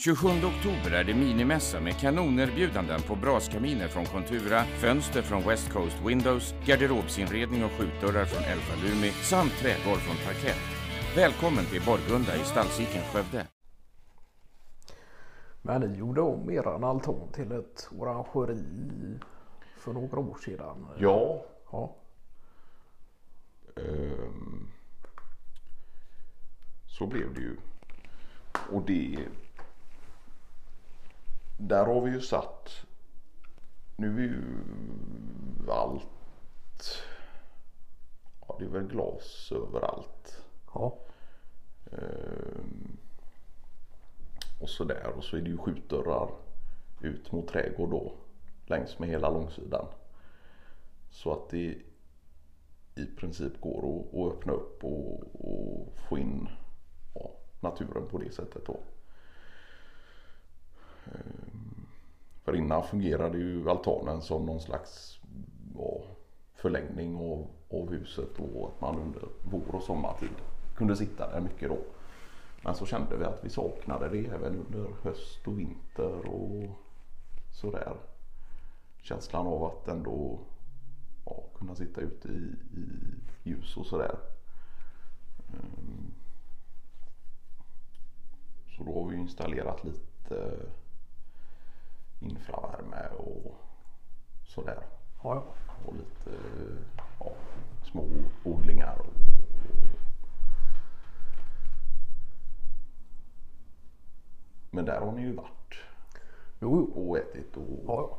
27 oktober är det minimässa med kanonerbjudanden på braskaminer från Contura, fönster från West Coast Windows, garderobsinredning och skjutdörrar från Elfa Lumi samt trägolv från Parkett. Välkommen till Borgunda i Stallsiken, Skövde. Men ni gjorde om eran altan till ett orangeri för några år sedan. Ja. Ja. ehm, så blev det ju. Och det... Där har vi ju satt... Nu är ju allt... Ja, det är väl glas överallt. Ja. Ehm, och så där och så är det ju skjutdörrar ut mot trädgård då längs med hela långsidan. Så att det i princip går att, att öppna upp och, och få in ja, naturen på det sättet då. Eh, för innan fungerade ju altanen som någon slags ja, förlängning av, av huset och att man under vår och sommartid kunde sitta där mycket då. Men så kände vi att vi saknade det även under höst och vinter och sådär. Känslan av att ändå ja, kunna sitta ute i, i ljus och sådär. Ehm, så då har vi installerat lite infravärme och sådär. Ja, ja. Och lite ja, små odlingar. Och, men där har ni ju varit Jo, jo. och ätit och Ja, ja.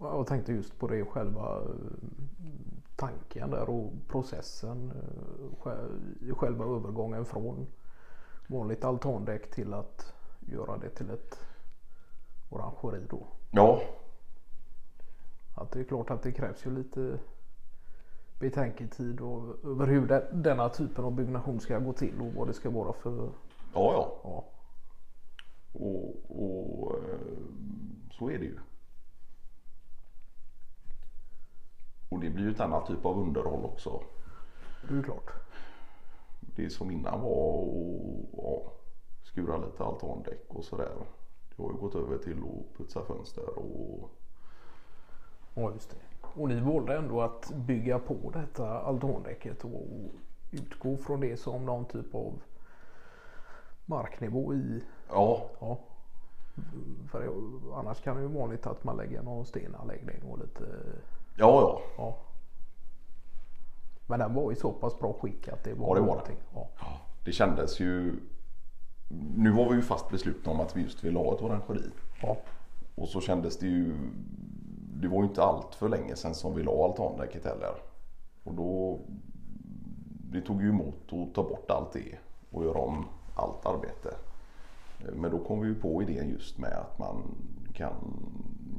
Ja, Jag tänkte just på det själva eh, tanken där och processen. eh, sj- Själva övergången från vanligt altandäck till att göra det till ett orangeri då. ja, Att det är klart att det krävs ju lite betänketid och över hur det, denna typen av byggnation ska gå till och vad det ska vara för ja, ja. ja, Och, och eh, så är det ju. Och det blir ju ett annat typ av underhåll också. det är klart. Det som innan var att ja, skura lite altandäck och sådär. Det har ju gått över till att putsa fönster och Ja just det. Och ni valde ändå att bygga på detta altandäcket och utgå från det som någon typ av marknivå i. ja, Ja. För det- annars kan det ju vara vanligt att man lägger någon stenanläggning och lite ja, ja. ja. Men den var i så pass bra skick att det var Ja, det var någonting. Ja. Det kändes ju. Nu var vi ju fast beslutna om att vi just ville ha ett orangeri. Ja. Och så kändes det ju. Det var ju inte allt för länge sedan som vi la altandäcket heller. Och då. Det tog ju emot att ta bort allt det och göra om allt arbete. Men då kom vi ju på idén just med att man kan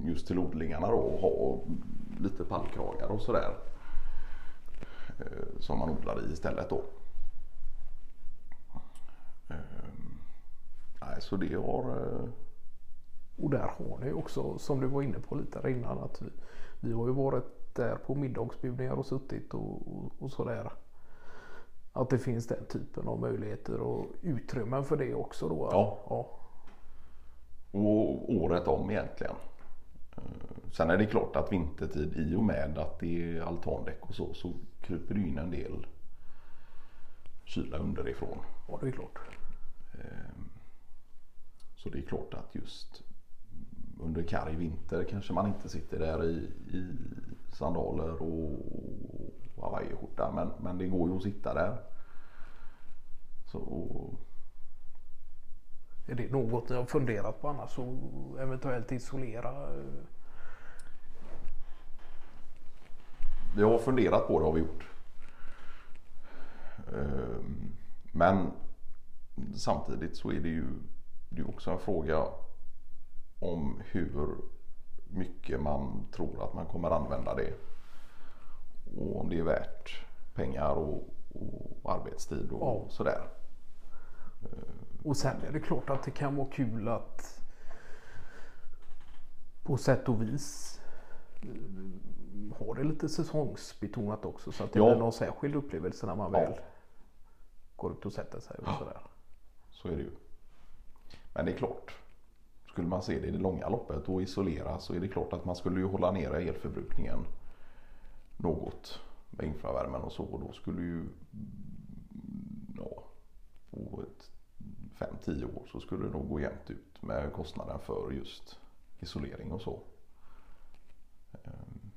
just till odlingarna då ha lite pallkragar och sådär. eh, Som man odlar i istället då. Nej, så det har eh, Och där har ni också som du var inne på lite innan att vi, vi har ju varit där på middagsbjudningar och suttit och, och, och sådär. Att det finns den typen av möjligheter och utrymmen för det också då. Ja. ja. Och året om egentligen. Eh, Sen är det klart att vintertid i och med att det är altandäck och så så kryper det in en del kyla underifrån. Ja det är klart. Så det är klart att just under karg vinter kanske man inte sitter där i, i sandaler och hawaiiskjorta men, men det går ju att sitta där. Så Är det något ni har funderat på annars och eventuellt isolera? Vi har funderat på det har vi gjort. Ehm, Men samtidigt så är det ju det är också en fråga om hur mycket man tror att man kommer använda det. Och om det är värt pengar och, och arbetstid och Ja. sådär. Och sen är det klart att det kan vara kul att på sätt och vis eh, ha det lite säsongsbetonat också så att det Ja. blir någon särskild upplevelse när man Ja. väl går ut och sätter sig och sådär. Så är det ju. Men det är klart. Skulle man se det i det långa loppet och isolera så är det klart att man skulle ju hålla nere elförbrukningen något med infravärmen och så. Och då skulle ju ja, på ett 5-10 år så skulle det nog gå jämnt ut med kostnaden för just isolering och så. Ehm.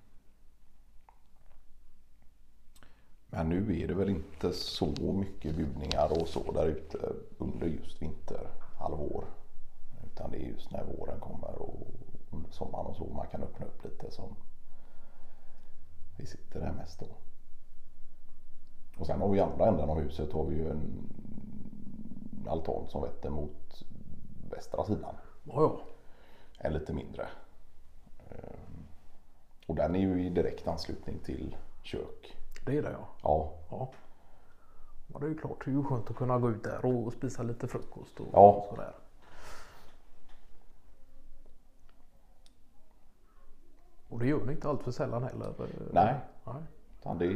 Men nu är det väl inte så mycket bjudningar och så där ute under just vinter vinterhalvår. Utan det är just när våren kommer och sommaren och så man kan öppna upp lite som vi sitter där mest då. Och sen har vi andra änden av huset har vi ju en altan som vetter mot västra sidan. Ja, ja. En lite mindre. Ehm, och den är ju i direkt anslutning till kök. Det är det ja. Ja, Ja. Ja det är ju klart. Det är ju skönt att kunna gå ut där och spisa lite frukost och, Ja. och sådär. Och det gör ni inte allt för sällan heller. Nej. Nej. utan det.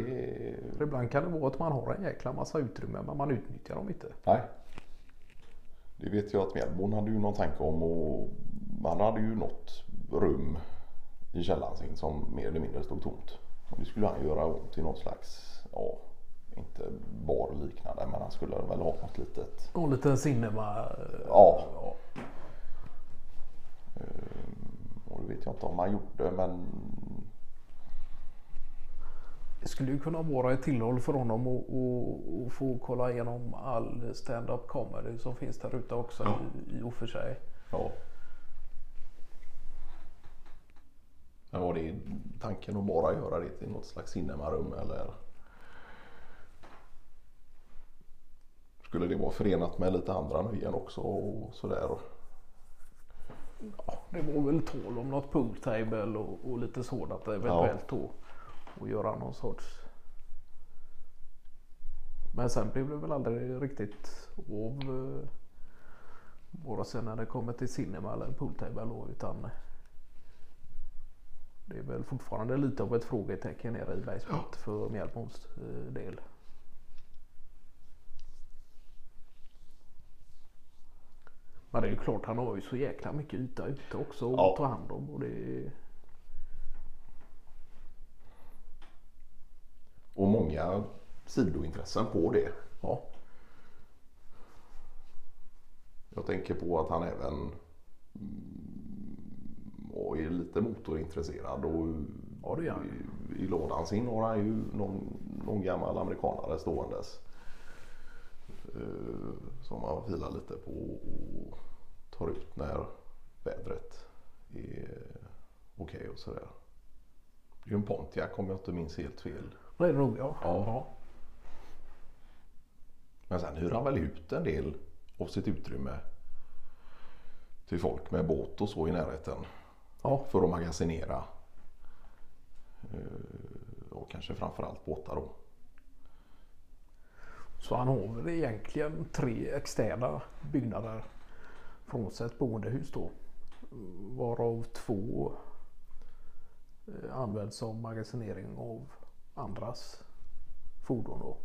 För ibland kan det vara att man har en jäkla massa utrymme men man utnyttjar dem inte. Nej. Det vet jag att Mjällbon hade ju någon tanke om och man hade ju något rum i källaren sin som mer eller mindre stod tomt. Och det skulle han göra om till någon slags, ja, inte bar liknande men han skulle väl ha något litet. Och en liten cinema. Ja. ja. Och det vet jag inte om han gjorde men Det skulle ju kunna vara ett tillhåll för honom att och, och få kolla igenom all stand-up comedy som finns där ute också Ja. i, i och för sig. ja. Men var det tanken att bara göra det till något slags cinemarum eller? Skulle det vara förenat med lite andra nöjen också och sådär? Ja, det var väl tal om något pooltable och, och lite sådant eventuellt då. Och göra någon sorts. Men sen blev det väl aldrig riktigt av. eh, Vare sig när det kommer till cinema eller pooltable då utan. Det är väl fortfarande lite av ett frågetecken nere i Bergsbrott för Mjällbons eh, del. Men det är ju klart han har ju så jäkla mycket yta ute också att Ja. ta hand om. Och det Och många sidointressen på det. ja, Jag tänker på att han även och är lite motorintresserad och Ja, i, i lådan sin har han ju någon, någon gammal amerikanare ståendes. Eh, som han filar lite på och tar ut när vädret är okej och sådär. Det är ju en Pontiac om jag inte minns helt fel. det är nog ja. Ja. Men sen hyr han väl ut en del av sitt utrymme till folk med båt och så i närheten ja. för att magasinera. Eh, Och kanske framförallt båtar då. Så han har väl egentligen tre externa byggnader. Frånsett boendehus då. Varav två eh, används som magasinering av andras fordon då.